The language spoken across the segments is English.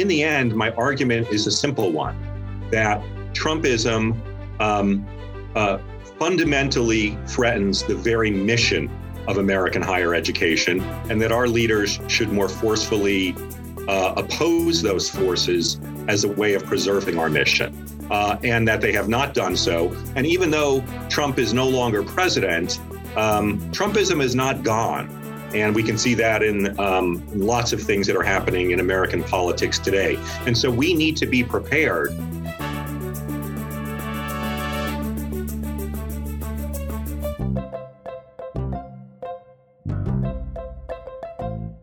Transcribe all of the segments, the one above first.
in the end, my argument is a simple one that Trumpism um, uh, fundamentally threatens the very mission of American higher education, and that our leaders should more forcefully uh, oppose those forces as a way of preserving our mission. Uh, and that they have not done so. And even though Trump is no longer president, um, Trumpism is not gone. And we can see that in um, lots of things that are happening in American politics today. And so we need to be prepared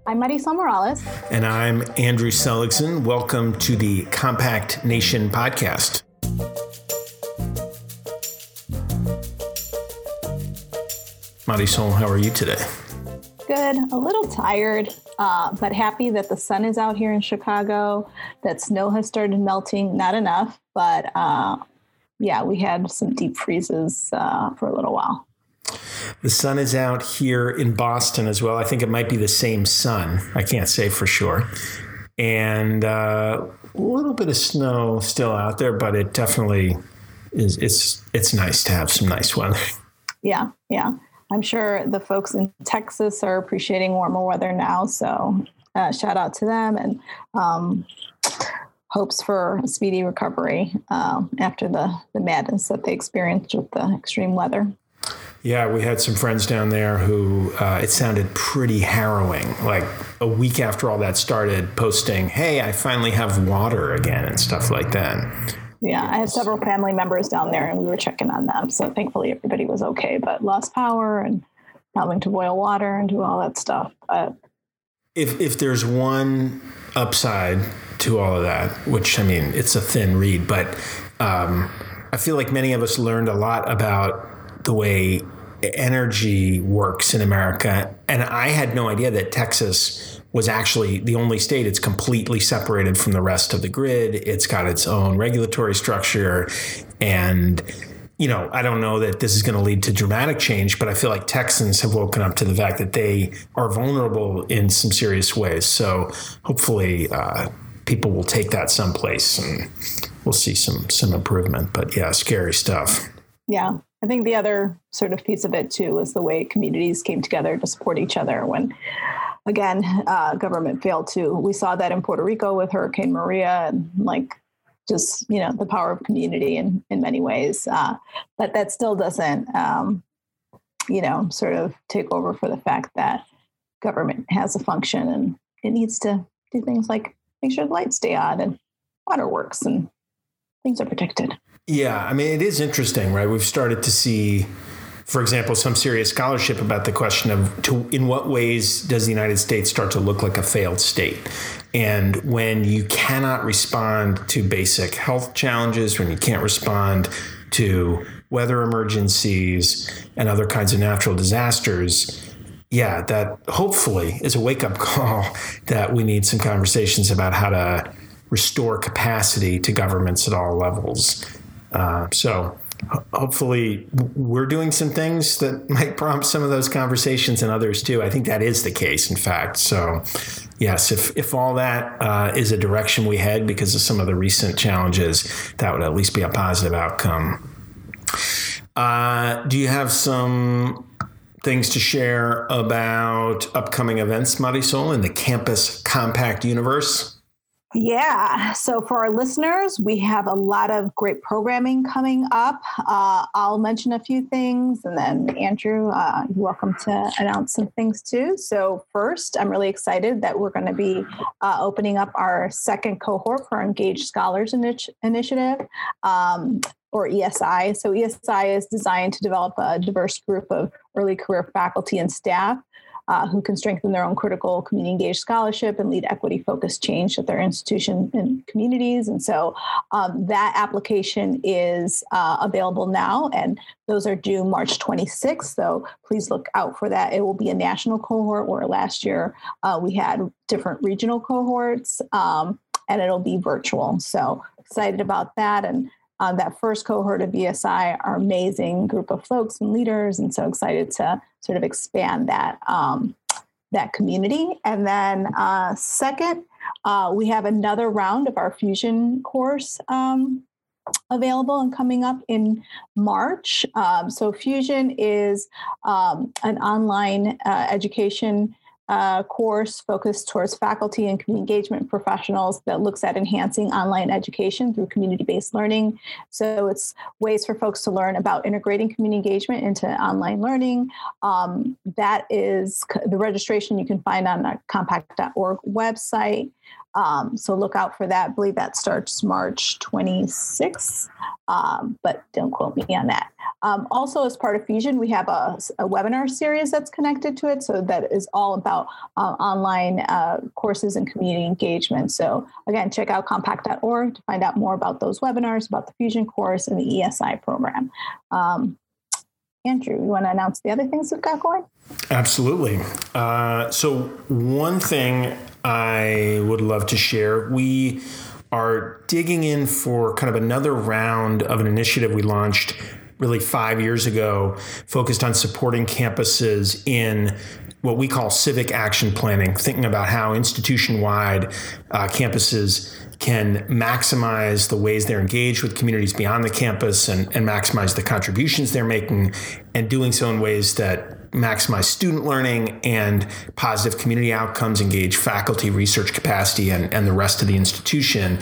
I'm Marisol Morales. And I'm Andrew Seligsohn. Welcome to the Compact Nation podcast. Marisol, how are you today? Good. A little tired, uh, but happy that the sun is out here in Chicago, that snow has started melting. Not enough, but uh, yeah, we had some deep freezes uh, for a little while. The sun is out here in Boston as well. I think it might be the same sun. I can't say for sure. And uh, a little bit of snow still out there, but it definitely is. It's it's nice to have some nice weather. Yeah, yeah. I'm sure the folks in Texas are appreciating warmer weather now. So uh, shout out to them and um, hopes for speedy recovery um, after the the madness that they experienced with the extreme weather. Yeah, we had some friends down there who uh, it sounded pretty harrowing. Like a week after all that started, posting, "Hey, I finally have water again" and stuff like that. Yeah, I have several family members down there, and we were checking on them. So thankfully, everybody was okay, but lost power and having to boil water and do all that stuff. But if if there's one upside to all of that, which I mean, it's a thin read, but um, I feel like many of us learned a lot about the way energy works in America. And I had no idea that Texas was actually the only state it's completely separated from the rest of the grid. It's got its own regulatory structure. And, you know, I don't know that this is going to lead to dramatic change, but I feel like Texans have woken up to the fact that they are vulnerable in some serious ways. So hopefully, uh, people will take that someplace and we'll see some some improvement. But yeah, scary stuff. Yeah, I think the other sort of piece of it too was the way communities came together to support each other when, again, uh, government failed to. We saw that in Puerto Rico with Hurricane Maria and like just you know the power of community in in many ways. Uh, but that still doesn't, um, you know, sort of take over for the fact that government has a function and it needs to do things like make sure the lights stay on and water works and things are protected. Yeah, I mean, it is interesting, right? We've started to see, for example, some serious scholarship about the question of to, in what ways does the United States start to look like a failed state? And when you cannot respond to basic health challenges, when you can't respond to weather emergencies and other kinds of natural disasters, yeah, that hopefully is a wake up call that we need some conversations about how to restore capacity to governments at all levels uh, so hopefully we're doing some things that might prompt some of those conversations and others too. I think that is the case, in fact. So yes, if, if all that uh, is a direction we head because of some of the recent challenges, that would at least be a positive outcome. Uh, do you have some things to share about upcoming events, Marisol, in the Campus Compact universe? Yeah. So for our listeners, we have a lot of great programming coming up. Uh, I'll mention a few things and then Andrew, uh, you're welcome to announce some things too. So first, I'm really excited that we're going to be uh, opening up our second cohort for Engaged Scholars initi- Initiative. Um, or ESI. So ESI is designed to develop a diverse group of early career faculty and staff uh, who can strengthen their own critical community engaged scholarship and lead equity focused change at their institution and communities. And so um, that application is uh, available now, and those are due March 26th. So please look out for that. It will be a national cohort where last year uh, we had different regional cohorts. Um, and it'll be virtual. So excited about that. And uh, that first cohort of ESI are amazing group of folks and leaders, and so excited to sort of expand that um, that community. And then, uh, second, uh, we have another round of our fusion course um, available and coming up in March. Um, so, Fusion is um, an online uh, education uh, course focused towards faculty and community engagement professionals that looks at enhancing online education through community based learning. So it's ways for folks to learn about integrating community engagement into online learning. Um, that is the registration you can find on the compact.org website. Um, so look out for that. I believe that starts March 26th, um, but don't quote me on that. Um, also, as part of Fusion, we have a, a, webinar series that's connected to it. So that is all about uh, online uh, courses and community engagement. So again, check out compact.org to find out more about those webinars, about the Fusion course and the ESI program. Um, Andrew, you want to announce the other things we've got going? Absolutely. Uh, so, one thing I would love to share. We are digging in for kind of another round of an initiative we launched really five years ago, focused on supporting campuses in what we call civic action planning, thinking about how institution wide uh, campuses can maximize the ways they're engaged with communities beyond the campus and, and maximize the contributions they're making, and doing so in ways that maximize student learning and positive community outcomes, engage faculty, research capacity, and, and the rest of the institution.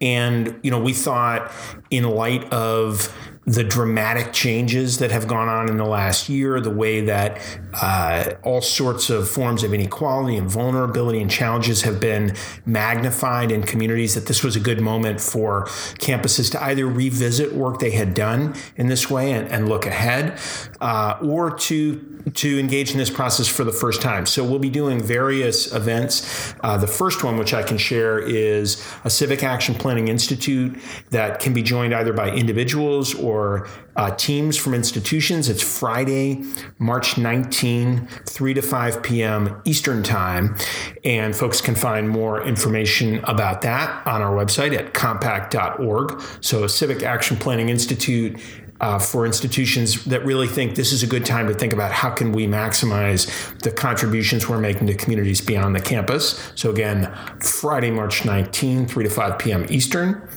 And, you know, we thought in light of the dramatic changes that have gone on in the last year, the way that uh, all sorts of forms of inequality and vulnerability and challenges have been magnified in communities, that this was a good moment for campuses to either revisit work they had done in this way and, and look ahead, uh, or to to engage in this process for the first time. So we'll be doing various events. Uh, the first one, which I can share, is a Civic Action Planning Institute that can be joined either by individuals or uh, teams from institutions. It's Friday, March 19, 3 to 5 p.m. Eastern Time. And folks can find more information about that on our website at compact.org. So, a Civic Action Planning Institute uh, for institutions that really think this is a good time to think about how can we maximize the contributions we're making to communities beyond the campus. So again, Friday, March 19, 3 to 5 p.m. Eastern.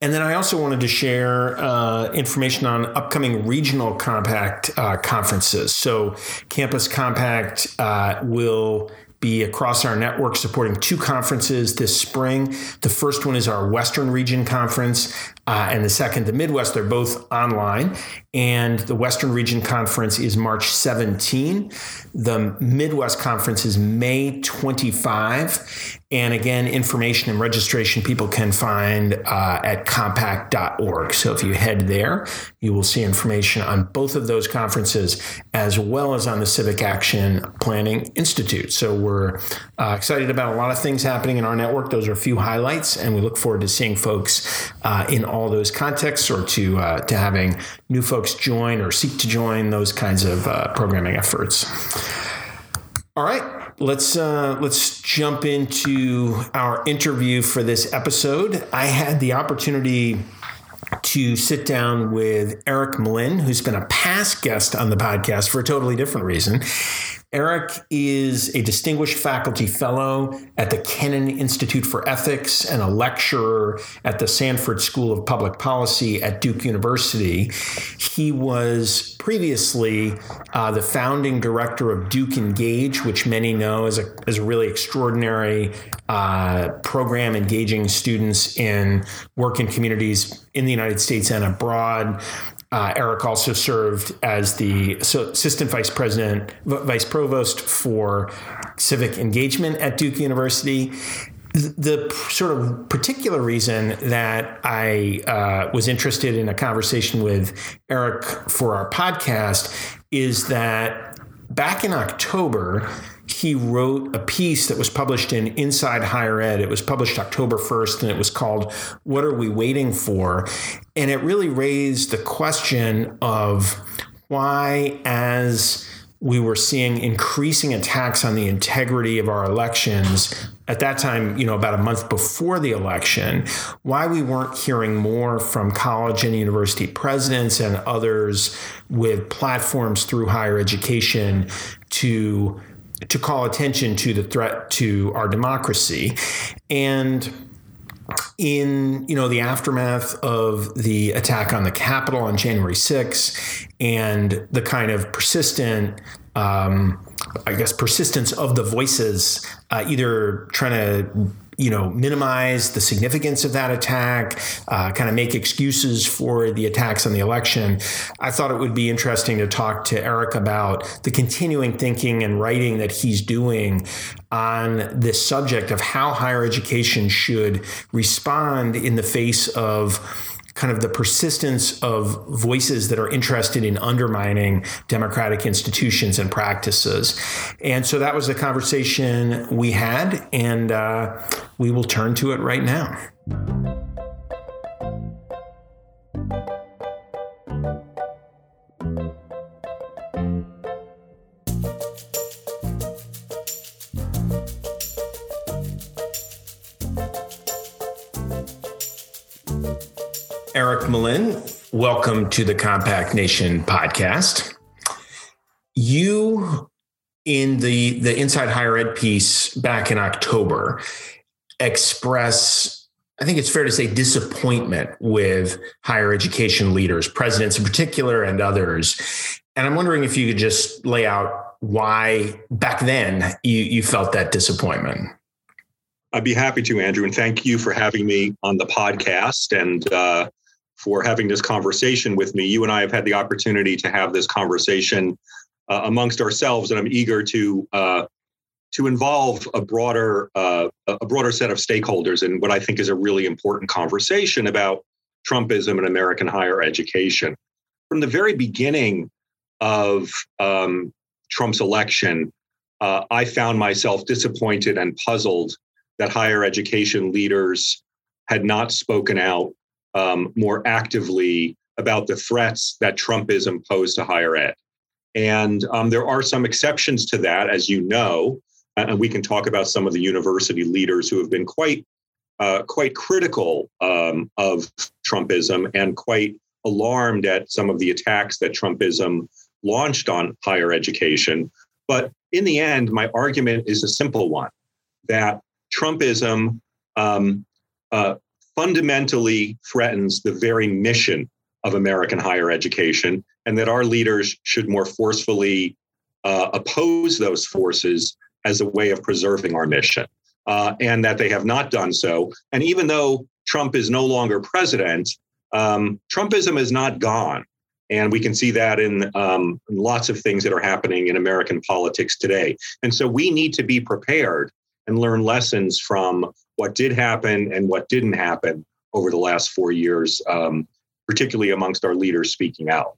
And then I also wanted to share uh, information on upcoming regional compact uh, conferences. So Campus Compact uh, will be across our network supporting two conferences this spring. The first one is our Western Region Conference, uh, and the second, the Midwest. They're both online. And the Western Region Conference is March 17. The Midwest Conference is May 25. And again, information and registration people can find uh, at compact.org. So if you head there, you will see information on both of those conferences as well as on the Civic Action Planning Institute. So we're uh, excited about a lot of things happening in our network. Those are a few highlights, and we look forward to seeing folks uh, in all those contexts or to, uh, to having new folks join or seek to join those kinds of uh, programming efforts. All right, let's uh, let's jump into our interview for this episode. I had the opportunity to sit down with Eric Mlyn, who's been a past guest on the podcast for a totally different reason. Eric is a distinguished faculty fellow at the Kenan Institute for Ethics and a lecturer at the Sanford School of Public Policy at Duke University. He was previously uh, the founding director of Duke Engage, which many know as a, as a really extraordinary uh, program engaging students in work in communities in the United States and abroad. Uh, Eric also served as the assistant vice president, vice provost for civic engagement at Duke University. The sort of particular reason that I uh, was interested in a conversation with Eric for our podcast is that back in October, he wrote a piece that was published in Inside Higher Ed. It was published October 1st and it was called What Are We Waiting For? And it really raised the question of why, as we were seeing increasing attacks on the integrity of our elections at that time, you know, about a month before the election, why we weren't hearing more from college and university presidents and others with platforms through higher education to to call attention to the threat to our democracy. And in you know the aftermath of the attack on the Capitol on January 6 and the kind of persistent um, I guess persistence of the voices uh, either trying to you know, minimize the significance of that attack, uh, kind of make excuses for the attacks on the election. I thought it would be interesting to talk to Eric about the continuing thinking and writing that he's doing on this subject of how higher education should respond in the face of kind of the persistence of voices that are interested in undermining democratic institutions and practices. And so that was the conversation we had, and uh, we will turn to it right now. Eric Mlyn, welcome to the Compact Nation podcast. You, in the the Inside Higher Ed piece back in October, express, I think it's fair to say, disappointment with higher education leaders, presidents in particular, and others. And I'm wondering if you could just lay out why back then you, you felt that disappointment. I'd be happy to, Andrew, and thank you for having me on the podcast. And uh, for having this conversation with me. You and I have had the opportunity to have this conversation uh, amongst ourselves, and I'm eager to uh, to involve a broader uh, a broader set of stakeholders in what I think is a really important conversation about Trumpism and American higher education. From the very beginning of um, Trump's election, uh, I found myself disappointed and puzzled that higher education leaders had not spoken out um, more actively about the threats that Trumpism posed to higher ed. And um, there are some exceptions to that, as you know, and we can talk about some of the university leaders who have been quite uh, quite critical um, of Trumpism and quite alarmed at some of the attacks that Trumpism launched on higher education. But in the end, my argument is a simple one that Trumpism um, uh, fundamentally threatens the very mission of American higher education, and that our leaders should more forcefully uh, oppose those forces as a way of preserving our mission, uh, and that they have not done so. And even though Trump is no longer president, um, Trumpism is not gone. And we can see that in um, lots of things that are happening in American politics today. And so we need to be prepared and learn lessons from what did happen and what didn't happen over the last four years, um, particularly amongst our leaders speaking out.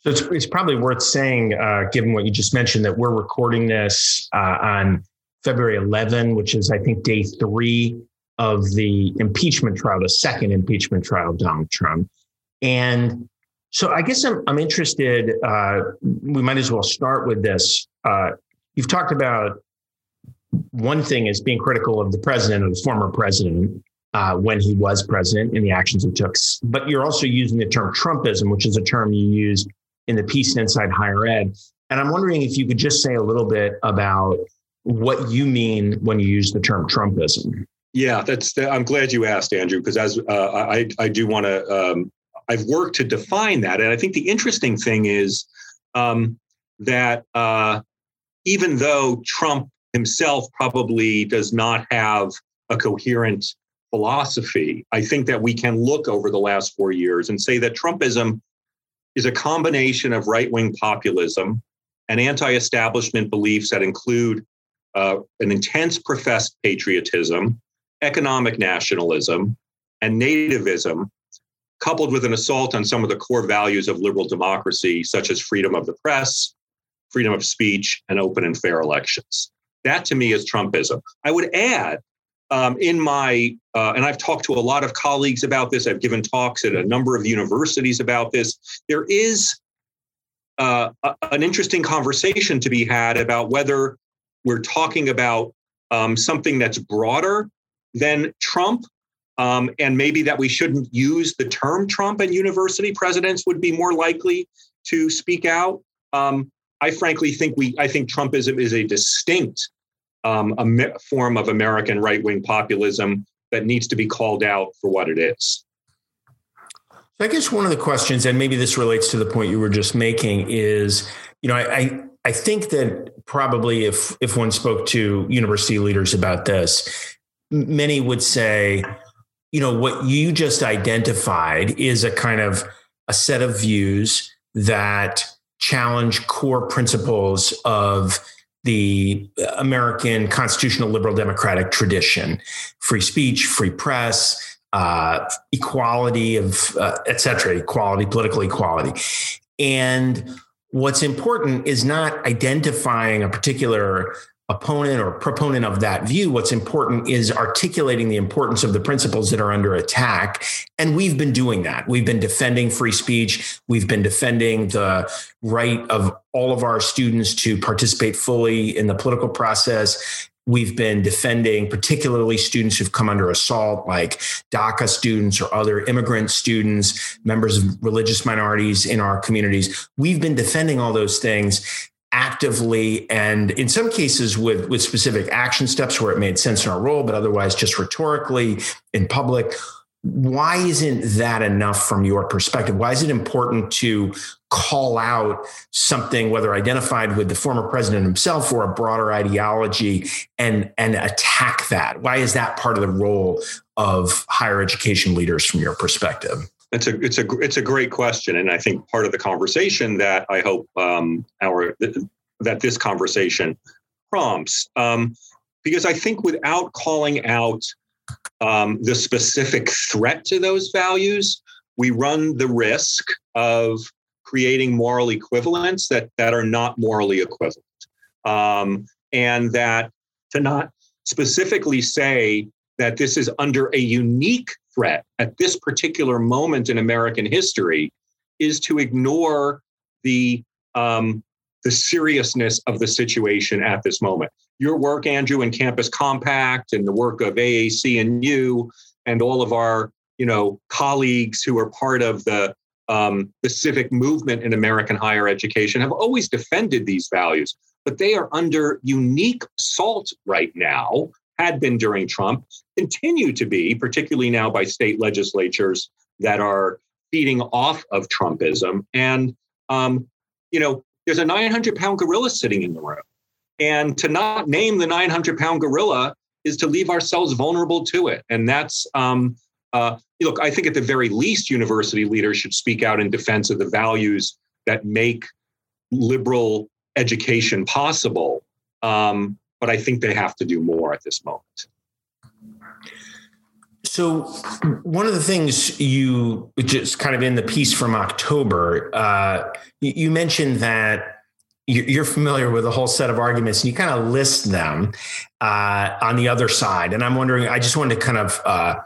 So it's, it's probably worth saying, uh, given what you just mentioned, that we're recording this uh, on February 11, which is, I think, day three of the impeachment trial, the second impeachment trial of Donald Trump. And so I guess I'm, I'm interested, uh, we might as well start with this. Uh, you've talked about one thing is being critical of the president or the former president uh, when he was president and the actions he took. But you're also using the term Trumpism, which is a term you use in the piece inside higher ed. And I'm wondering if you could just say a little bit about what you mean when you use the term Trumpism. Yeah, that's. I'm glad you asked, Andrew, because as uh, I I do want to. Um, I've worked to define that, and I think the interesting thing is um, that uh, even though Trump himself probably does not have a coherent philosophy. I think that we can look over the last four years and say that Trumpism is a combination of right wing populism and anti establishment beliefs that include uh, an intense professed patriotism, economic nationalism, and nativism, coupled with an assault on some of the core values of liberal democracy, such as freedom of the press, freedom of speech, and open and fair elections. That to me is Trumpism. I would add um, in my, uh, and I've talked to a lot of colleagues about this, I've given talks at a number of universities about this. There is uh, a, an interesting conversation to be had about whether we're talking about um, something that's broader than Trump. Um, and maybe that we shouldn't use the term Trump and university presidents would be more likely to speak out. Um, I frankly think we, I think Trumpism is a distinct um, a form of American right wing populism that needs to be called out for what it is. I guess one of the questions, and maybe this relates to the point you were just making, is you know I, I I think that probably if if one spoke to university leaders about this, many would say, you know, what you just identified is a kind of a set of views that challenge core principles of the American constitutional liberal democratic tradition free speech, free press, uh, equality of, uh, et cetera, equality, political equality. And what's important is not identifying a particular opponent or proponent of that view. What's important is articulating the importance of the principles that are under attack. And we've been doing that. We've been defending free speech. We've been defending the right of all of our students to participate fully in the political process. We've been defending particularly students who've come under assault, like DACA students or other immigrant students, members of religious minorities in our communities. We've been defending all those things actively and in some cases with with specific action steps where it made sense in our role but otherwise just rhetorically in public. Why isn't that enough from your perspective? Why is it important to call out something whether identified with the former president himself or a broader ideology and and attack that? Why is that part of the role of higher education leaders from your perspective it's a it's a it's a great question, and I think part of the conversation that I hope um, our that this conversation prompts, um, because I think without calling out um, the specific threat to those values, we run the risk of creating moral equivalents that that are not morally equivalent, um, and that to not specifically say that this is under a unique threat at this particular moment in American history is to ignore the um, the seriousness of the situation at this moment. Your work, Andrew, in Campus Compact and the work of AAC and you and all of our you know colleagues who are part of the um, the civic movement in American higher education have always defended these values, but they are under unique assault right now had been during Trump, continue to be, particularly now by state legislatures that are feeding off of Trumpism. And, um, you know, there's a 900 pound gorilla sitting in the room. And to not name the 900 pound gorilla is to leave ourselves vulnerable to it. And that's, um, uh, look, I think at the very least, university leaders should speak out in defense of the values that make liberal education possible. Um, but I think they have to do more at this moment. So, one of the things you just kind of in the piece from October, uh, you mentioned that you're familiar with a whole set of arguments and you kind of list them uh, on the other side. And I'm wondering, I just wanted to kind of uh,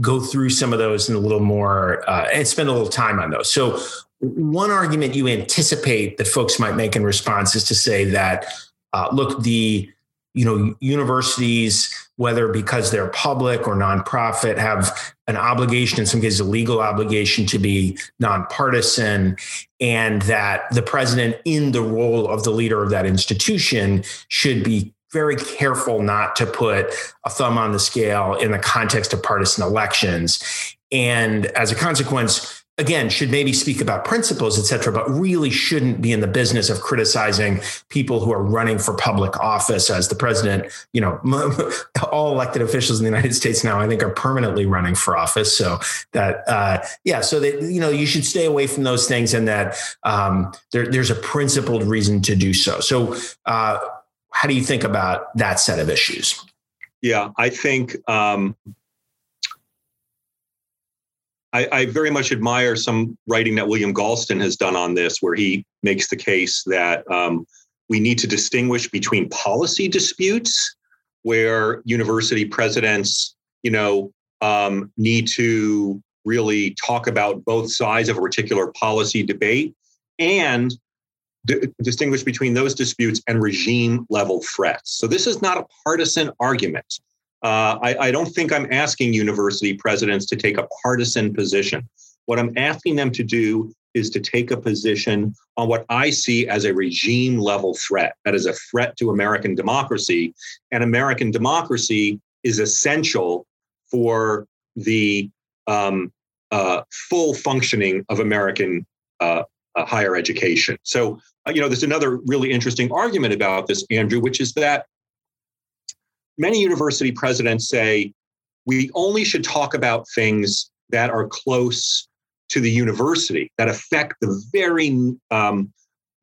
go through some of those in a little more uh, and spend a little time on those. So, one argument you anticipate that folks might make in response is to say that, uh, look, the you know universities whether because they're public or nonprofit have an obligation in some cases a legal obligation to be nonpartisan and that the president in the role of the leader of that institution should be very careful not to put a thumb on the scale in the context of partisan elections. And as a consequence again should maybe speak about principles et cetera but really shouldn't be in the business of criticizing people who are running for public office as the president. You know all elected officials in the united states now i think are permanently running for office. So that uh, yeah so that you know you should stay away from those things and that um, there, there's a principled reason to do so. So uh, how do you think about that set of issues? Yeah i think um, I, I, very much admire some writing that William Galston has done on this, where he makes the case that um, we need to distinguish between policy disputes, where university presidents, you know, um, need to really talk about both sides of a particular policy debate, and d- distinguish between those disputes and regime level threats. So this is not a partisan argument. Uh, I, I don't think I'm asking university presidents to take a partisan position. What I'm asking them to do is to take a position on what I see as a regime level threat. That is a threat to American democracy. And American democracy is essential for the um, uh, full functioning of American uh, uh, higher education. So, uh, you know, there's another really interesting argument about this, Andrew, which is that many university presidents say we only should talk about things that are close to the university that affect the very um,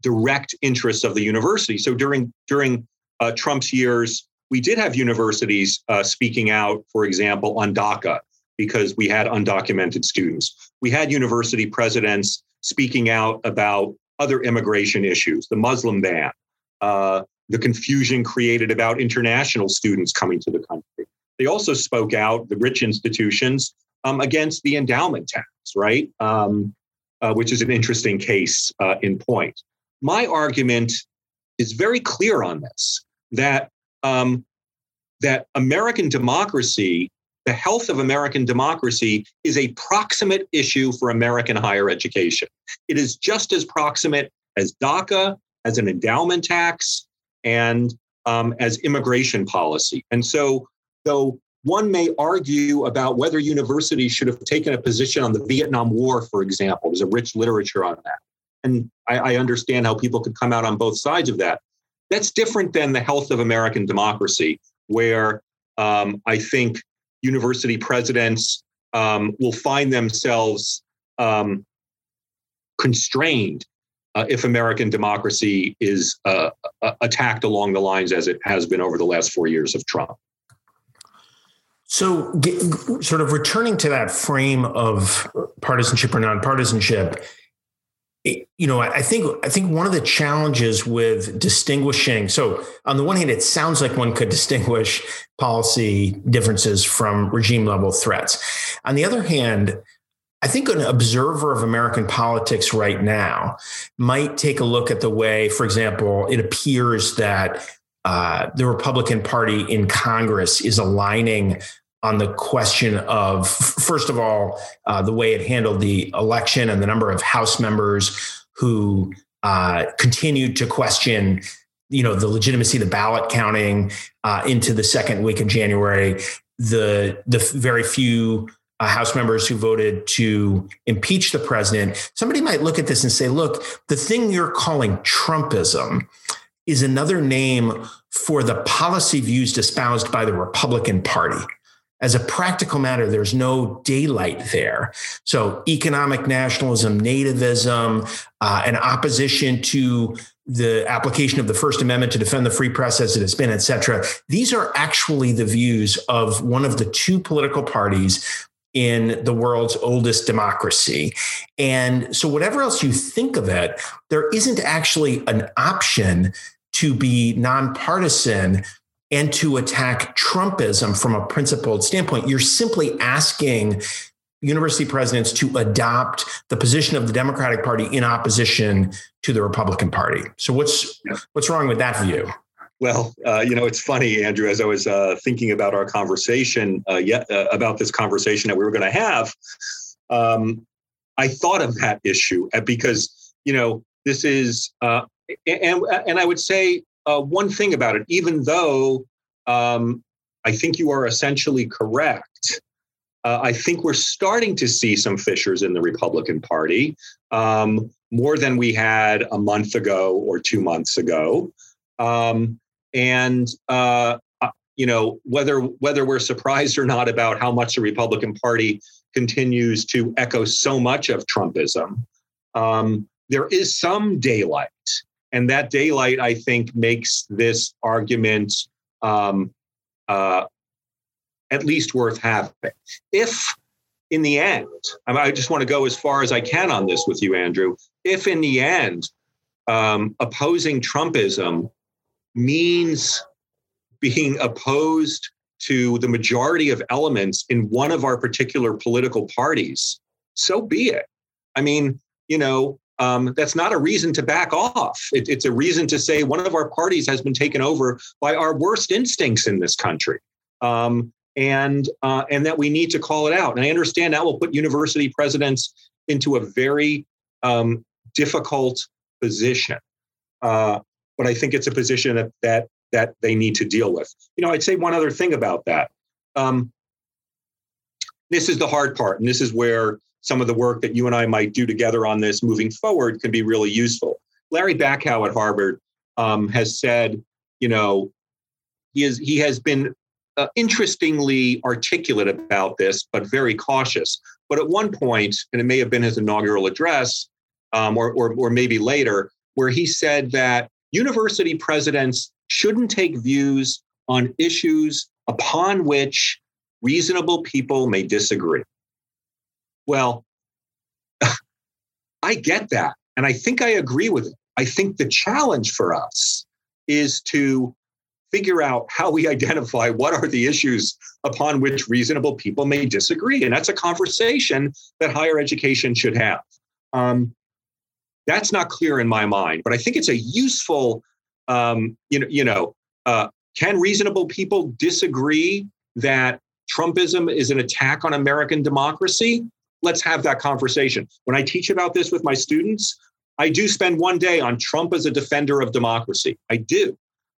direct interests of the university. So during during uh, Trump's years, we did have universities uh, speaking out, for example, on DACA because we had undocumented students. We had university presidents speaking out about other immigration issues, the Muslim ban, uh, the confusion created about international students coming to the country. They also spoke out, the rich institutions, um, against the endowment tax, right? Um, uh, which is an interesting case uh, in point. My argument is very clear on this that um, that American democracy, the health of American democracy, is a proximate issue for American higher education. It is just as proximate as DACA, as an endowment tax, and um, as immigration policy. And so, though one may argue about whether universities should have taken a position on the Vietnam War, for example. There's a rich literature on that. And I, I, understand how people could come out on both sides of that. That's different than the health of American democracy, where um, I think university presidents um, will find themselves um, constrained uh, if American democracy is uh, attacked along the lines as it has been over the last four years of Trump. So, get, sort of returning to that frame of partisanship or nonpartisanship, you know, I think I think one of the challenges with distinguishing. So, on the one hand, it sounds like one could distinguish policy differences from regime level threats. On the other hand, I think an observer of American politics right now might take a look at the way, for example, it appears that uh, the Republican Party in Congress is aligning on the question of, first of all, uh, the way it handled the election and the number of House members who uh, continued to question, you know, the legitimacy of the ballot counting uh, into the second week of January. The the very few uh, House members who voted to impeach the president. Somebody might look at this and say, "Look, the thing you're calling Trumpism." Is another name for the policy views espoused by the Republican Party as a practical matter, there's no daylight there. So, economic nationalism, nativism, uh, an opposition to the application of the First Amendment to defend the free press as it has been, et cetera. These are actually the views of one of the two political parties in the world's oldest democracy. And so, whatever else you think of it, there isn't actually an option to be nonpartisan and to attack Trumpism from a principled standpoint. You're simply asking university presidents to adopt the position of the Democratic Party in opposition to the Republican Party. So what's what's wrong with that view? Well, uh, you know, it's funny, Andrew. As I was uh, thinking about our conversation, uh, yet uh, about this conversation that we were going to have, um, I thought of that issue uh, because you know this is, uh, and and I would say one thing about it, even though um, I think you are essentially correct. I think we're starting to see some fissures in the Republican Party um, more than we had a month ago or two months ago. Um, and uh, uh you know whether whether we're surprised or not about how much the Republican Party continues to echo so much of Trumpism, um, there is some daylight and that daylight, I think, makes this argument um, uh, at least worth having. If in the end, I just want to go as far as I can on this with you, Andrew. If in the end, um, opposing Trumpism means being opposed to the majority of elements in one of our particular political parties, so be it. I mean, you know, um, that's not a reason to back off. It, it's a reason to say one of our parties has been taken over by our worst instincts in this country. Um, and uh, and that we need to call it out. And I understand that will put university presidents into a very um, difficult position, uh, but I think it's a position that that that they need to deal with. You know, I'd say one other thing about that. Um, this is the hard part, and this is where some of the work that you and I might do together on this moving forward can be really useful. Larry Bacow at Harvard um, has said, you know, he is he has been uh, interestingly articulate about this, but very cautious. But at one point, and it may have been his inaugural address, um, or, or, or maybe later, where he said that university presidents shouldn't take views on issues upon which reasonable people may disagree. Well, I get that. And I think I agree with it. I think the challenge for us is to figure out how we identify what are the issues upon which reasonable people may disagree. And that's a conversation that higher education should have. Um, that's not clear in my mind, but I think it's a useful, um, you know, you know, uh, can reasonable people disagree that Trumpism is an attack on American democracy? Let's have that conversation. When I teach about this with my students, I do spend one day on Trump as a defender of democracy. I do.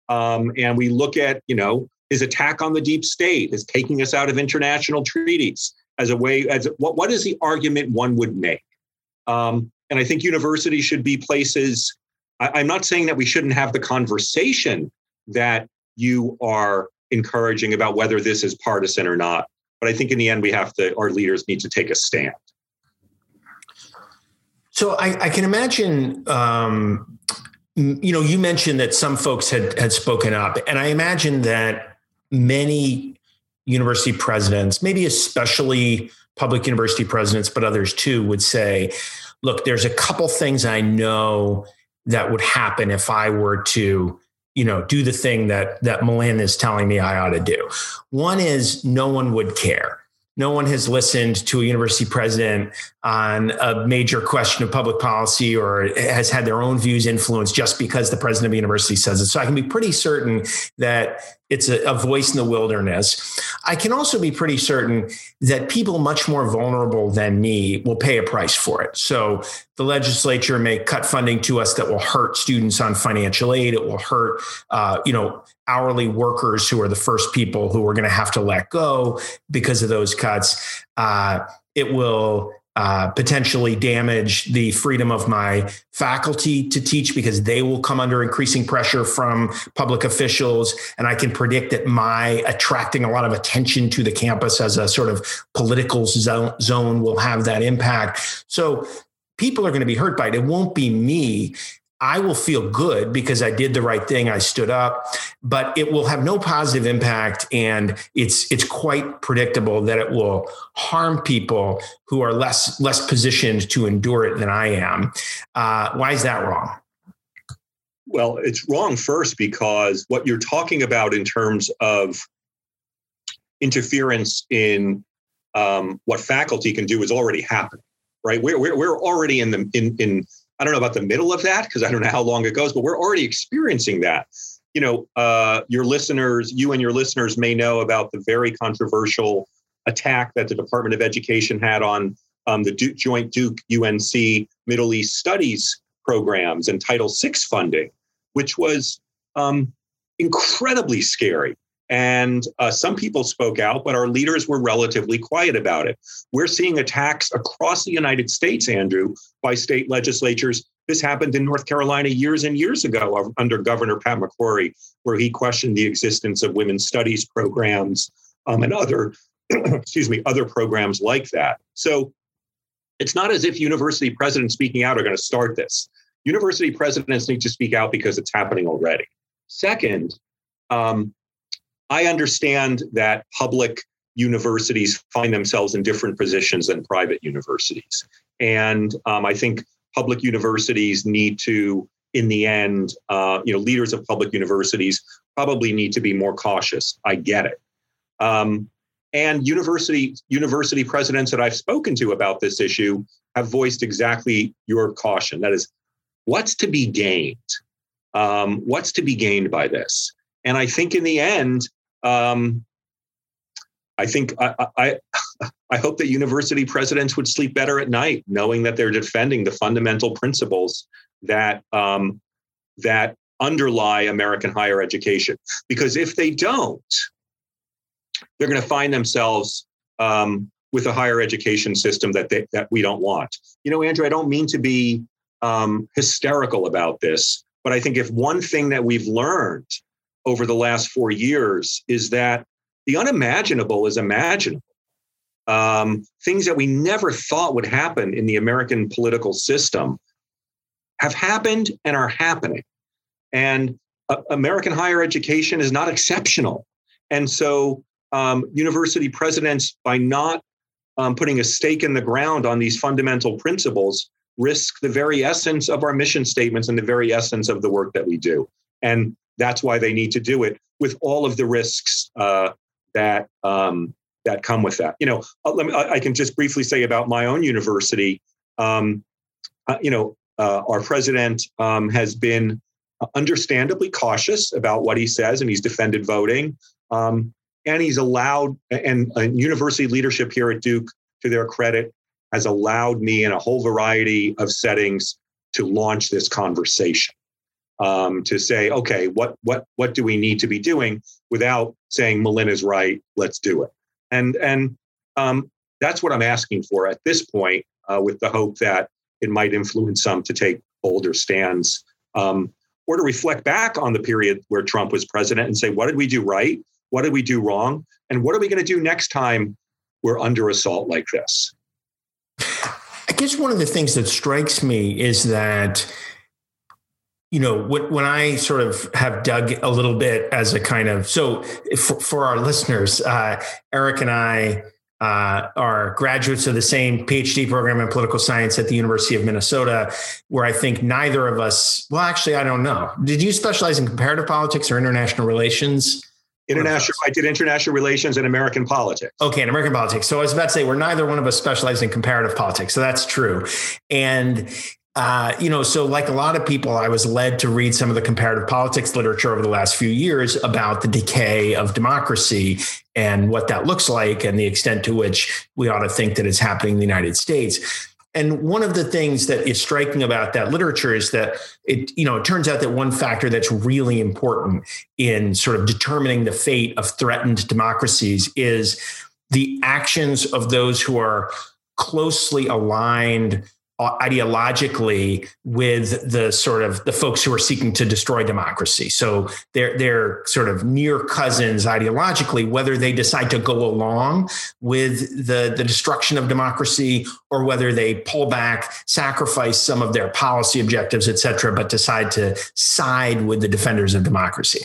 Um, and we look at, you know, his attack on the deep state, his taking us out of international treaties as a way, as what, what is the argument one would make? Um, and I think universities should be places. I, I'm not saying that we shouldn't have the conversation that you are encouraging about whether this is partisan or not. But I think in the end, we have to, our leaders need to take a stand. So I, I can imagine um, you know, you mentioned that some folks had had spoken up, and I imagine that many university presidents, maybe especially public university presidents, but others too, would say, "Look, there's a couple things I know that would happen if I were to." you know do the thing that that Melinda is telling me I ought to do. One is no one would care no one has listened to a university president on a major question of public policy or has had their own views influenced just because the president of the university says it. So I can be pretty certain that it's a, a, voice in the wilderness. I can also be pretty certain that people much more vulnerable than me will pay a price for it. So the legislature may cut funding to us that will hurt students on financial aid. It will hurt, uh, you know, hourly workers who are the first people who are going to have to let go because of those cuts. Uh, it will uh, potentially damage the freedom of my faculty to teach because they will come under increasing pressure from public officials. And I can predict that my attracting a lot of attention to the campus as a sort of political zone will have that impact. So people are going to be hurt by it. It won't be me. I will feel good because I did the right thing. I stood up, but it will have no positive impact, and it's it's quite predictable that it will harm people who are less less positioned to endure it than I am. Uh, why is that wrong? Well, it's wrong first because what you're talking about in terms of interference in um, what faculty can do is already happening, right? We're, we're, we're already in the in in I don't know about the middle of that because I don't know how long it goes, but we're already experiencing that. You know, uh, your listeners, you and your listeners may know about the very controversial attack that the Department of Education had on um, the Duke, joint Duke UNC Middle East Studies programs and Title VI funding, which was um, incredibly scary. And uh, some people spoke out, but our leaders were relatively quiet about it. We're seeing attacks across the United States, Andrew, by state legislatures. This happened in North Carolina years and years ago uh, under Governor Pat McCrory, where he questioned the existence of women's studies programs um, and other, excuse me, other programs like that. So it's not as if university presidents speaking out are going to start this. University presidents need to speak out because it's happening already. Second, um, I understand that public universities find themselves in different positions than private universities. And um, I think public universities need to, in the end, uh, you know, leaders of public universities probably need to be more cautious. I get it. Um, and university university presidents that I've spoken to about this issue have voiced exactly your caution. That is, what's to be gained? Um, what's to be gained by this? And I think in the end, um, I think I, I, I hope that university presidents would sleep better at night, knowing that they're defending the fundamental principles that um, that underlie American higher education. Because if they don't, they're going to find themselves um, with a higher education system that they, that we don't want. You know, Andrew, I don't mean to be um, hysterical about this, but I think if one thing that we've learned over the last four years is that the unimaginable is imaginable. Um, things that we never thought would happen in the American political system have happened and are happening. And uh, American higher education is not exceptional. And so, um, university presidents, by not um, putting a stake in the ground on these fundamental principles, risk the very essence of our mission statements and the very essence of the work that we do. And that's why they need to do it with all of the risks uh, that um, that come with that. You know, uh, let me, I can just briefly say about my own university. Um, uh, you know, uh, our president um, has been understandably cautious about what he says, and he's defended voting. Um, and he's allowed, and, and university leadership here at Duke, to their credit, has allowed me in a whole variety of settings to launch this conversation. Um, to say, okay, what what what do we need to be doing without saying Mlyn's right, let's do it. And and um, that's what I'm asking for at this point, uh, with the hope that it might influence some to take bolder stands um, or to reflect back on the period where Trump was president and say, what did we do right? What did we do wrong? And what are we going to do next time we're under assault like this? I guess one of the things that strikes me is that, you know, when I sort of have dug a little bit as a kind of, so for, for our listeners, uh, Eric and I, uh, are graduates of the same PhD program in political science at the University of Minnesota, where I think neither of us, well, actually, I don't know. Did you specialize in comparative politics or international relations? International, I did international relations and American politics. Okay, in American politics. So I was about to say, we're neither one of us specialized in comparative politics. So that's true. And uh, you know, so like a lot of people, I was led to read some of the comparative politics literature over the last few years about the decay of democracy and what that looks like and the extent to which we ought to think that it's happening in the United States. And one of the things that is striking about that literature is that it, you know, it turns out that one factor that's really important in sort of determining the fate of threatened democracies is the actions of those who are closely aligned Uh, ideologically with the sort of the folks who are seeking to destroy democracy. So they're they're sort of near cousins ideologically, whether they decide to go along with the, the destruction of democracy or whether they pull back, sacrifice some of their policy objectives, et cetera, but decide to side with the defenders of democracy.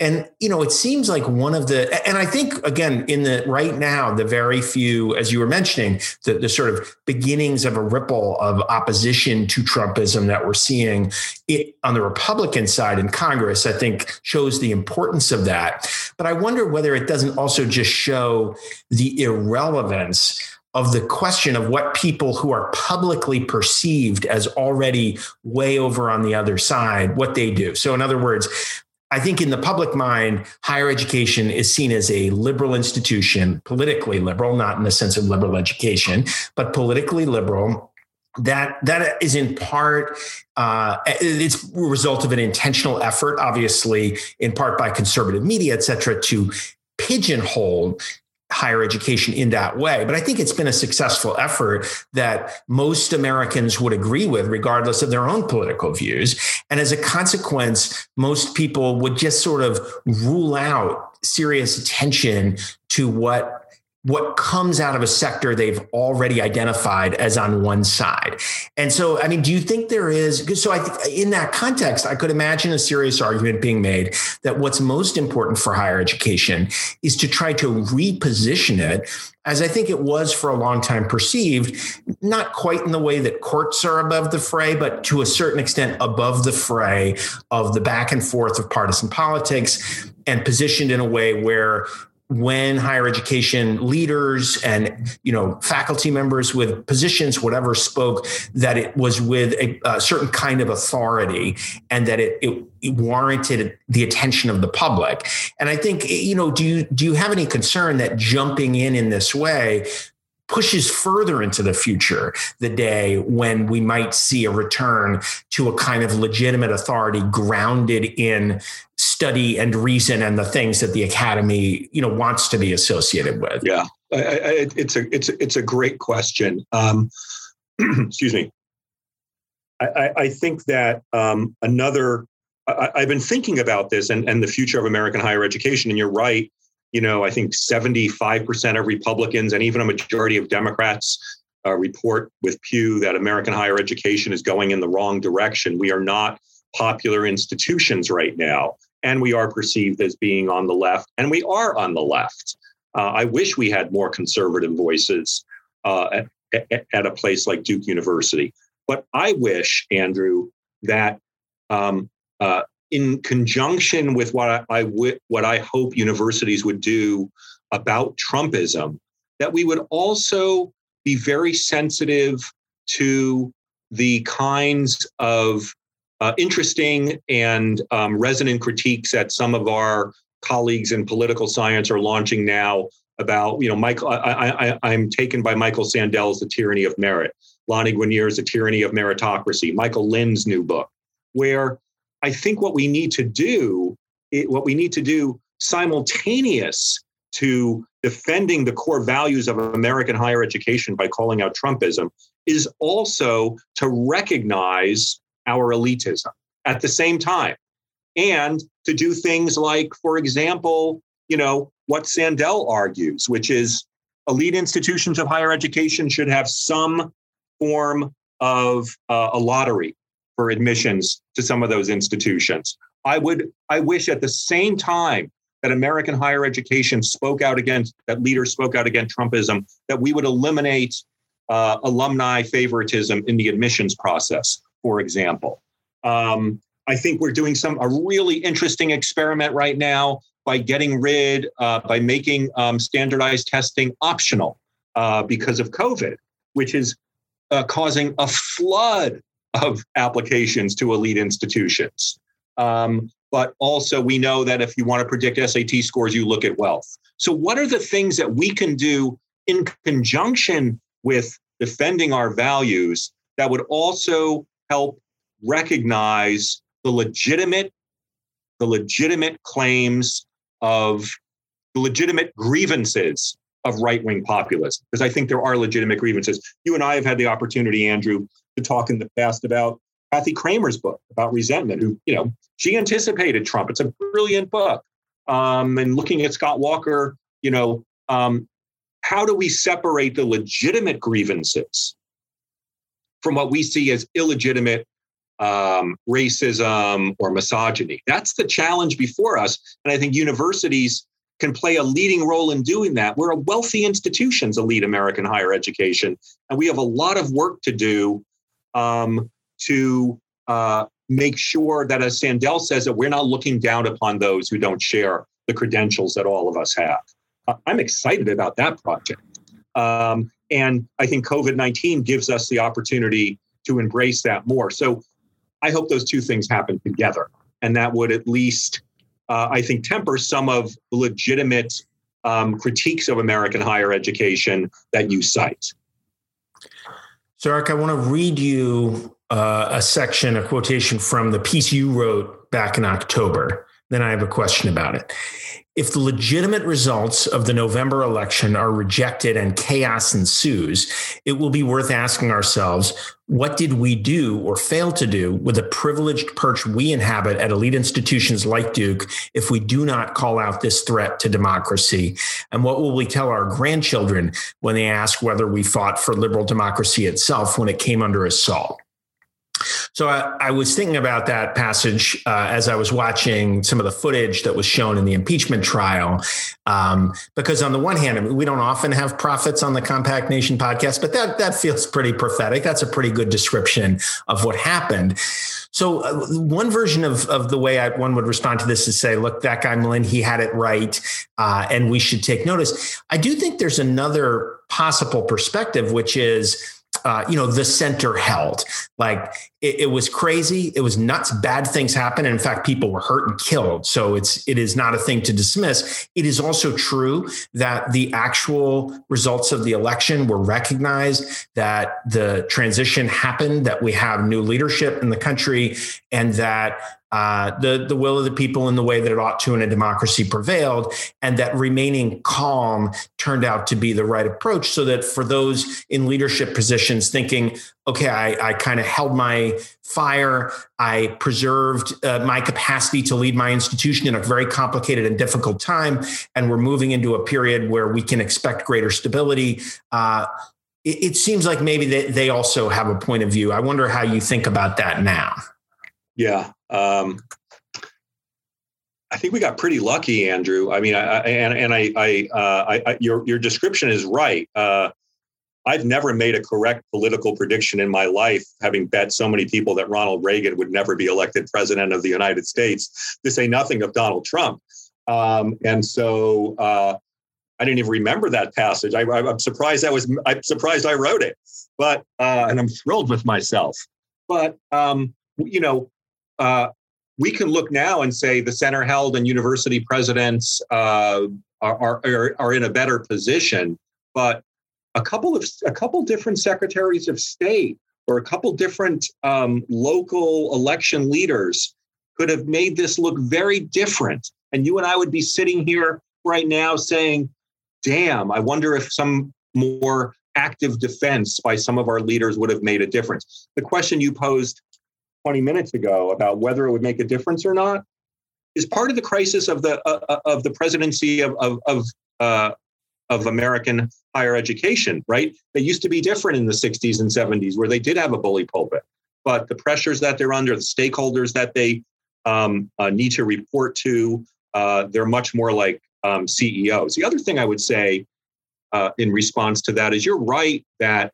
And you know, it seems like one of the, and I think again, in the right now, the very few, as you were mentioning, the, the sort of beginnings of a ripple of opposition to Trumpism that we're seeing it on the Republican side in Congress, I think shows the importance of that. But I wonder whether it doesn't also just show the irrelevance of the question of what people who are publicly perceived as already way over on the other side what they do so in other words I think in the public mind, higher education is seen as a liberal institution, politically liberal, not in the sense of liberal education, but politically liberal. That that is in part uh, it's a result of an intentional effort, obviously, in part by conservative media, et cetera, to pigeonhole higher education in that way. But I think it's been a successful effort that most Americans would agree with, regardless of their own political views. And as a consequence, most people would just sort of rule out serious attention to what what comes out of a sector they've already identified as on one side. And so, I mean, do you think there is, so I in that context, I could imagine a serious argument being made that what's most important for higher education is to try to reposition it as I think it was for a long time perceived, not quite in the way that courts are above the fray, but to a certain extent above the fray of the back and forth of partisan politics and positioned in a way where when higher education leaders and you know faculty members with positions whatever spoke that it was with a, a certain kind of authority and that it, it, it, warranted the attention of the public. And i think you know do you do you have any concern that jumping in in this way pushes further into the future the day when we might see a return to a kind of legitimate authority grounded in study and reason and the things that the academy you know wants to be associated with. Yeah. I, I, it's a it's it's a great question. Um, excuse me. I, I think that um, another I, have been thinking about this and, and the future of American higher education. And you're right you know, I think 75% of Republicans and even a majority of Democrats uh, report with Pew that American higher education is going in the wrong direction. We are not popular institutions right now, and we are perceived as being on the left, and we are on the left. Uh, I wish we had more conservative voices uh, at, at, a place like Duke University. But I wish, Andrew, that um, uh, in conjunction with what I, what I hope universities would do about Trumpism, that we would also be very sensitive to the kinds of uh, interesting and um, resonant critiques that some of our colleagues in political science are launching now about, you know, Michael, I, I, I'm taken by Michael Sandel's The Tyranny of Merit, Lani Guinier's The Tyranny of Meritocracy, Michael Lind's new book, where I think what we need to do, it, what we need to do simultaneous to defending the core values of American higher education by calling out Trumpism is also to recognize our elitism at the same time. And to do things like, for example, you know, what Sandel argues, which is elite institutions of higher education should have some form of uh, a lottery for admissions to some of those institutions. I would I wish at the same time that American higher education spoke out against that leaders spoke out against Trumpism that we would eliminate uh, alumni favoritism in the admissions process, for example. Um, I think we're doing some a really interesting experiment right now by getting rid uh, by making um, standardized testing optional uh, because of COVID, which is uh, causing a flood of applications to elite institutions. Um, but also, we know that if you want to predict SAT scores, you look at wealth. So, what are the things that we can do in conjunction with defending our values that would also help recognize the legitimate, the legitimate claims of the legitimate grievances of right wing populism? Because I think there are legitimate grievances. You and I have had the opportunity, Andrew, talk in the past about Kathy Cramer's book about resentment, who, you know, she anticipated Trump. It's a brilliant book. Um, and looking at Scott Walker, you know, um, how do we separate the legitimate grievances from what we see as illegitimate um, racism or misogyny? That's the challenge before us. And I think universities can play a leading role in doing that. We're a wealthy institutions, elite American higher education, and we have a lot of work to do um, to uh, make sure that, as Sandel says, that we're not looking down upon those who don't share the credentials that all of us have. Uh, I'm excited about that project. Um, and I think COVID 19 gives us the opportunity to embrace that more. So I hope those two things happen together. And that would at least, uh, I think, temper some of the legitimate um, critiques of American higher education that you cite. So, Eric, I want to read you uh, a section, a quotation from the piece you wrote back in October. Then I have a question about it. If the legitimate results of the November election are rejected and chaos ensues, it will be worth asking ourselves what did we do or fail to do with the privileged perch we inhabit at elite institutions like Duke if we do not call out this threat to democracy? And what will we tell our grandchildren when they ask whether we fought for liberal democracy itself when it came under assault? So I, I, was thinking about that passage uh, as I was watching some of the footage that was shown in the impeachment trial. Um, because on the one hand, I mean, we don't often have prophets on the Compact Nation podcast, but that that feels pretty prophetic. That's a pretty good description of what happened. So uh, one version of, of the way I, one would respond to this is say, look, that guy Mlyn, he had it right, uh, and we should take notice. I do think there's another possible perspective, which is uh, you know, the center held. Like it, it, was crazy. It was nuts. Bad things happened. And in fact, people were hurt and killed. So it's it is not a thing to dismiss. It is also true that the actual results of the election were recognized, that the transition happened, that we have new leadership in the country, and that uh, the the will of the people in the way that it ought to in a democracy prevailed, and that remaining calm turned out to be the right approach. So that for those in leadership positions thinking, okay, I, I kind of held my fire, I preserved uh, my capacity to lead my institution in a very complicated and difficult time, and we're moving into a period where we can expect greater stability. Uh, it, it seems like maybe they, they also have a point of view. I wonder how you think about that now. Yeah. Um, I think we got pretty lucky, Andrew. I mean, I, I, and and I, I, uh, I, your your description is right. Uh, I've never made a correct political prediction in my life, having bet so many people that Ronald Reagan would never be elected president of the United States. To say nothing of Donald Trump. Um, and so uh, I didn't even remember that passage. I, am surprised that was. I'm surprised I wrote it, but uh, and I'm thrilled with myself. But um, you know, uh, we can look now and say the center held and university presidents uh, are, are, are in a better position. But a couple of a couple different secretaries of state or a couple different um, local election leaders could have made this look very different. And you and I would be sitting here right now saying, damn, I wonder if some more active defense by some of our leaders would have made a difference. The question you posed 20 minutes ago about whether it would make a difference or not is part of the crisis of the uh, uh, of the presidency of of of, uh, of American higher education. Right? They used to be different in the 60s and 70s, where they did have a bully pulpit, but the pressures that they're under, the stakeholders that they um, uh, need to report to, uh, they're much more like um, CEOs. The other thing I would say uh, in response to that is you're right that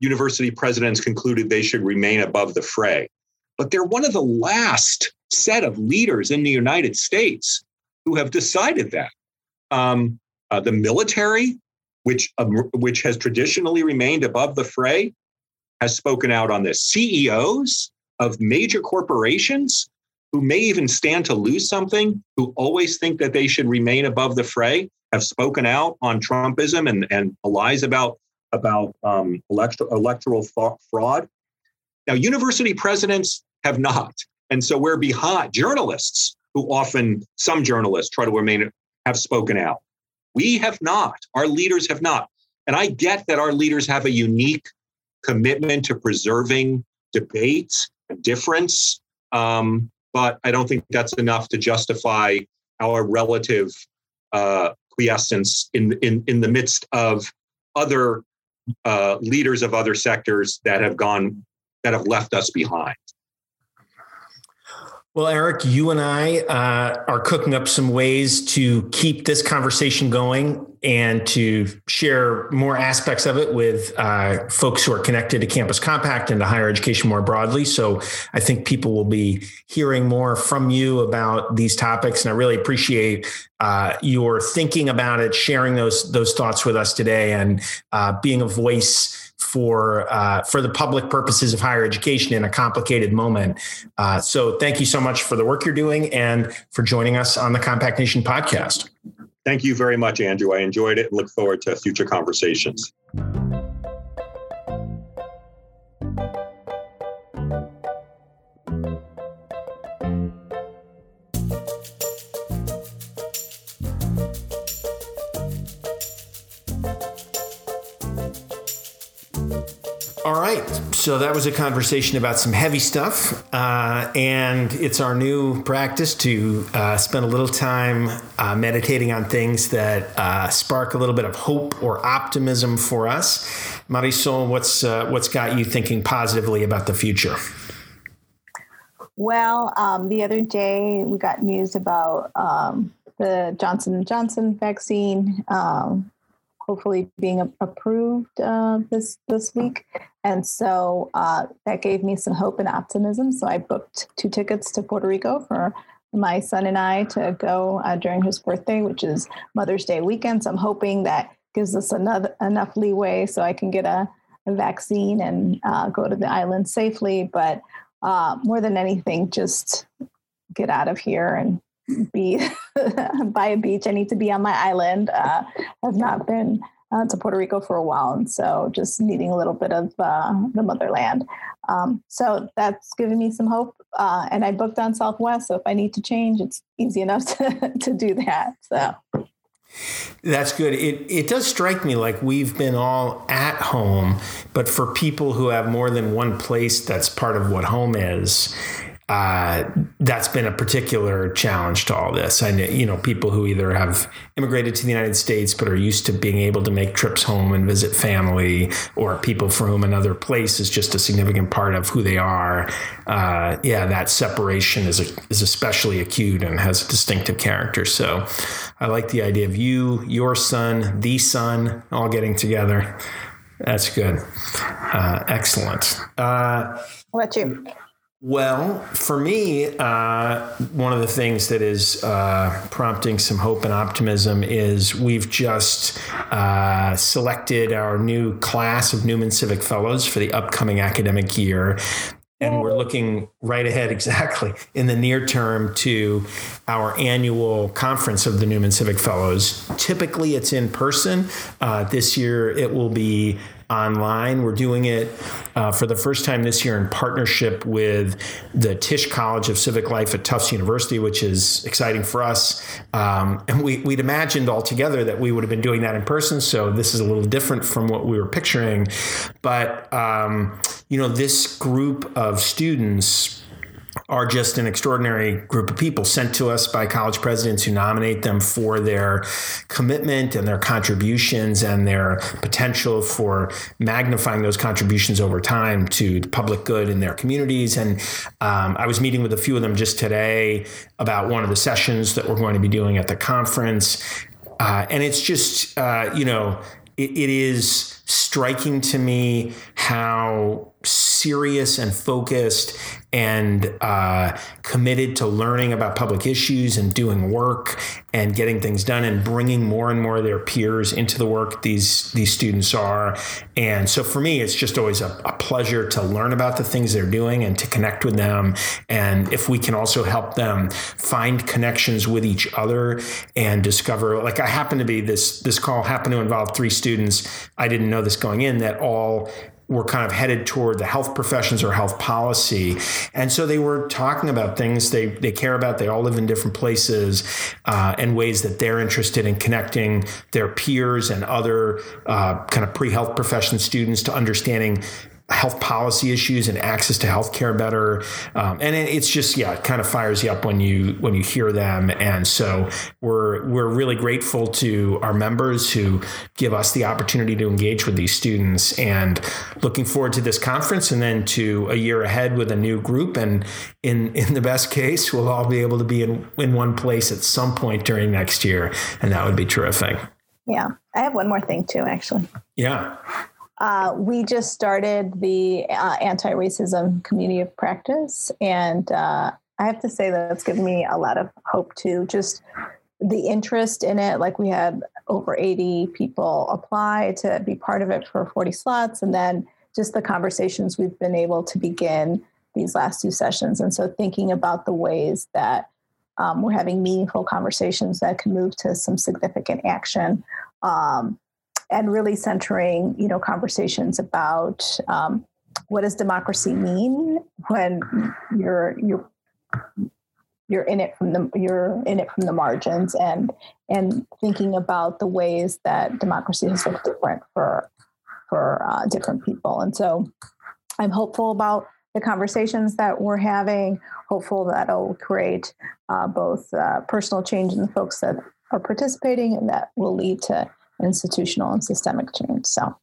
university presidents concluded they should remain above the fray. But they're one of the last set of leaders in the United States who have decided that. Um, uh, the military, which um, which has traditionally remained above the fray, has spoken out on this. CEOs of major corporations who may even stand to lose something, who always think that they should remain above the fray, have spoken out on Trumpism and, and lies about about um, electoral fraud. Now, university presidents have not. And so we're behind journalists who often, some journalists try to remain, have spoken out. We have not. Our leaders have not. And I get that our leaders have a unique commitment to preserving debate, and difference. Um, but I don't think that's enough to justify our relative uh, quiescence in, in, in the midst of other uh, leaders of other sectors that have gone that have left us behind. Well, Eric, you and I uh, are cooking up some ways to keep this conversation going and to share more aspects of it with uh, folks who are connected to Campus Compact and to higher education more broadly. So I think people will be hearing more from you about these topics, and I really appreciate uh, your thinking about it, sharing those those thoughts with us today, and uh, being a voice for uh, for the public purposes of higher education in a complicated moment. Uh, so thank you so much for the work you're doing and for joining us on the Compact Nation podcast. Thank you very much, Andrew. I enjoyed it and look forward to future conversations. So that was a conversation about some heavy stuff. Uh, and it's our new practice to uh, spend a little time uh, meditating on things that uh, spark a little bit of hope or optimism for us. Marisol, what's uh, what's got you thinking positively about the future? Well, um, the other day we got news about um, the Johnson Johnson vaccine um, hopefully being approved uh, this this week, and so uh, that gave me some hope and optimism. So I booked two tickets to Puerto Rico for my son and I to go uh, during his birthday, which is Mother's Day weekend. So I'm hoping that gives us another enough leeway so I can get a, a vaccine and uh, go to the island safely. But uh, more than anything, just get out of here and be by a beach. I need to be on my island. Uh, I've not been uh, to Puerto Rico for a while, and so just needing a little bit of uh, the motherland. Um, so that's given me some hope. Uh, and I booked on Southwest, so if I need to change, it's easy enough to to do that. So. That's good. It it does strike me like we've been all at home, but for people who have more than one place that's part of what home is, uh, that's been a particular challenge to all this. I know, you know, people who either have immigrated to the United States but are used to being able to make trips home and visit family, or people for whom another place is just a significant part of who they are. Uh, yeah, that separation is a, is especially acute and has a distinctive character. So, I like the idea of you, your son, the son, all getting together. That's good. Uh, excellent. Uh, what about you? Well, for me, uh, one of the things that is uh, prompting some hope and optimism is we've just uh, selected our new class of Newman Civic Fellows for the upcoming academic year. And we're looking right ahead, exactly in the near term, to our annual conference of the Newman Civic Fellows. Typically, it's in person. Uh, this year, it will be online. We're doing it uh, for the first time this year in partnership with the Tisch College of Civic Life at Tufts University, which is exciting for us. Um, and we, would imagined altogether that we would have been doing that in person. So this is a little different from what we were picturing. But, um, you know, this group of students are just an extraordinary group of people sent to us by college presidents who nominate them for their commitment and their contributions and their potential for magnifying those contributions over time to the public good in their communities. And um, I was meeting with a few of them just today about one of the sessions that we're going to be doing at the conference. Uh, and it's just, uh, you know, it, it is striking to me how serious and focused and uh, committed to learning about public issues and doing work and getting things done and bringing more and more of their peers into the work these these students are. And so for me, it's just always a, a pleasure to learn about the things they're doing and to connect with them. And if we can also help them find connections with each other and discover, like I happen to be this this call happened to involve three students. I didn't know this going in that all were kind of headed toward the health professions or health policy. And so they were talking about things they, they care about. They all live in different places uh, and ways that they're interested in connecting their peers and other uh, kind of pre health profession students to understanding health policy issues and access to healthcare better. Um, and it's just yeah, it kind of fires you up when you when you hear them. And so we're we're really grateful to our members who give us the opportunity to engage with these students. And looking forward to this conference and then to a year ahead with a new group. And in in the best case, we'll all be able to be in in one place at some point during next year, and that would be terrific. Yeah, I have one more thing too, actually. Yeah. Uh, we just started the uh, anti racism community of practice. And uh, I have to say that it's given me a lot of hope too. Just the interest in it. Like we had over 80 people apply to be part of it for 40 slots. And then just the conversations we've been able to begin these last two sessions. And so thinking about the ways that um, we're having meaningful conversations that can move to some significant action. Um, and really centering, you know, conversations about um, what does democracy mean when you're you're you're in it from the you're in it from the margins and and thinking about the ways that democracy has looked different for for uh, different people. And so i'm hopeful about the conversations that we're having hopeful that it'll create uh, both uh, personal change in the folks that are participating and that will lead to institutional and systemic change. So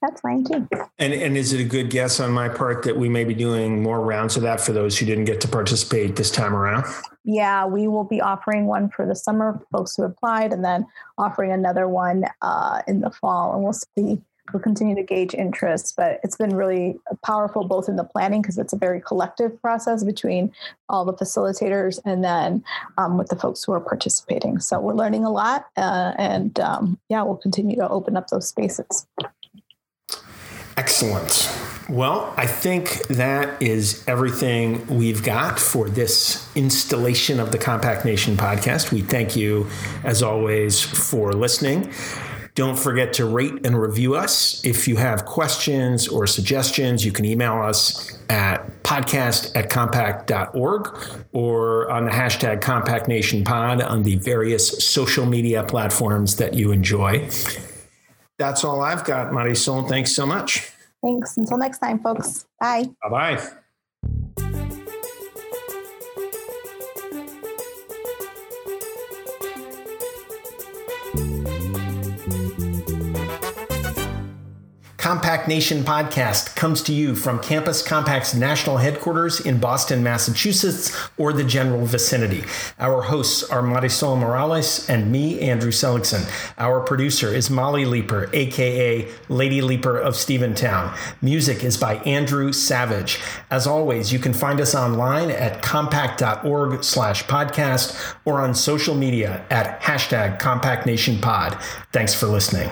That's fine too. And and is it a good guess on my part that we may be doing more rounds of that for those who didn't get to participate this time around? Yeah, we will be offering one for the summer folks who applied, and then offering another one uh, in the fall, and we'll see we'll continue to gauge interest. But it's been really powerful both in the planning because it's a very collective process between all the facilitators and then um, with the folks who are participating. So we're learning a lot, uh, and um, yeah, we'll continue to open up those spaces. Excellent. Well, I think that is everything we've got for this installation of the Compact Nation podcast. We thank you, as always, for listening. Don't forget to rate and review us. If you have questions or suggestions, you can email us at podcast at compact.org or on the hashtag Compact Nation Pod on the various social media platforms that you enjoy. That's all I've got, Marisol. Thanks so much. Thanks. Until next time, folks. Bye. Bye bye. Compact Nation podcast comes to you from Campus Compact's national headquarters in Boston, Massachusetts, or the general vicinity. Our hosts are Marisol Morales and me, Andrew Seligsohn. Our producer is Molly Leeper, aka Lady Leeper of Steventown. Music is by Andrew Savage. As always, you can find us online at compact.org slash podcast or on social media at hashtag CompactNationPod. Thanks for listening.